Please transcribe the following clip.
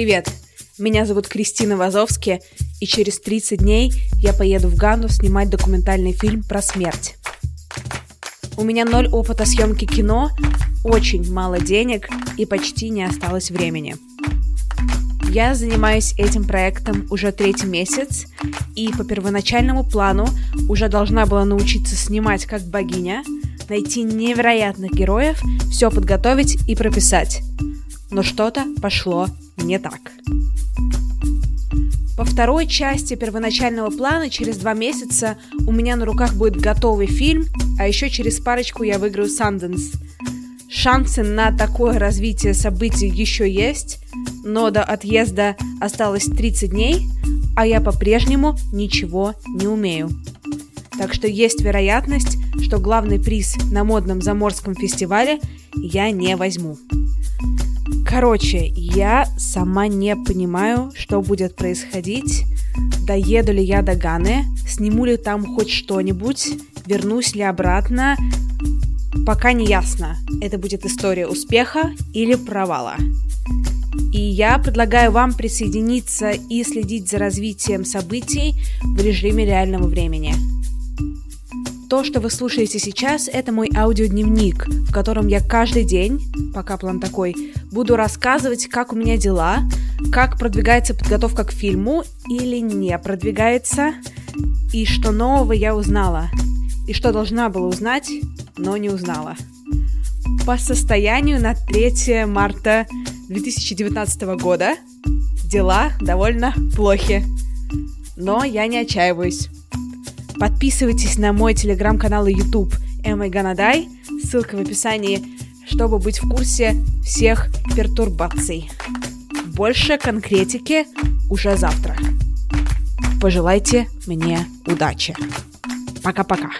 Привет! Меня зовут Кристина Вазовски, и через 30 дней я поеду в Ганну снимать документальный фильм про смерть. У меня ноль опыта съемки кино, очень мало денег и почти не осталось времени. Я занимаюсь этим проектом уже третий месяц, и по первоначальному плану уже должна была научиться снимать как богиня, найти невероятных героев, все подготовить и прописать. Но что-то пошло не так. По второй части первоначального плана через два месяца у меня на руках будет готовый фильм, а еще через парочку я выиграю Санденс. Шансы на такое развитие событий еще есть, но до отъезда осталось 30 дней, а я по-прежнему ничего не умею. Так что есть вероятность, что главный приз на модном заморском фестивале я не возьму. Короче, я сама не понимаю, что будет происходить. Доеду ли я до Ганы, сниму ли там хоть что-нибудь, вернусь ли обратно. Пока не ясно, это будет история успеха или провала. И я предлагаю вам присоединиться и следить за развитием событий в режиме реального времени. То, что вы слушаете сейчас, это мой аудиодневник, в котором я каждый день, пока план такой, буду рассказывать, как у меня дела, как продвигается подготовка к фильму или не продвигается, и что нового я узнала, и что должна была узнать, но не узнала. По состоянию на 3 марта 2019 года дела довольно плохи. Но я не отчаиваюсь. Подписывайтесь на мой телеграм-канал и YouTube Эмма Ганадай, ссылка в описании, чтобы быть в курсе всех пертурбаций. Больше конкретики уже завтра. Пожелайте мне удачи. Пока-пока.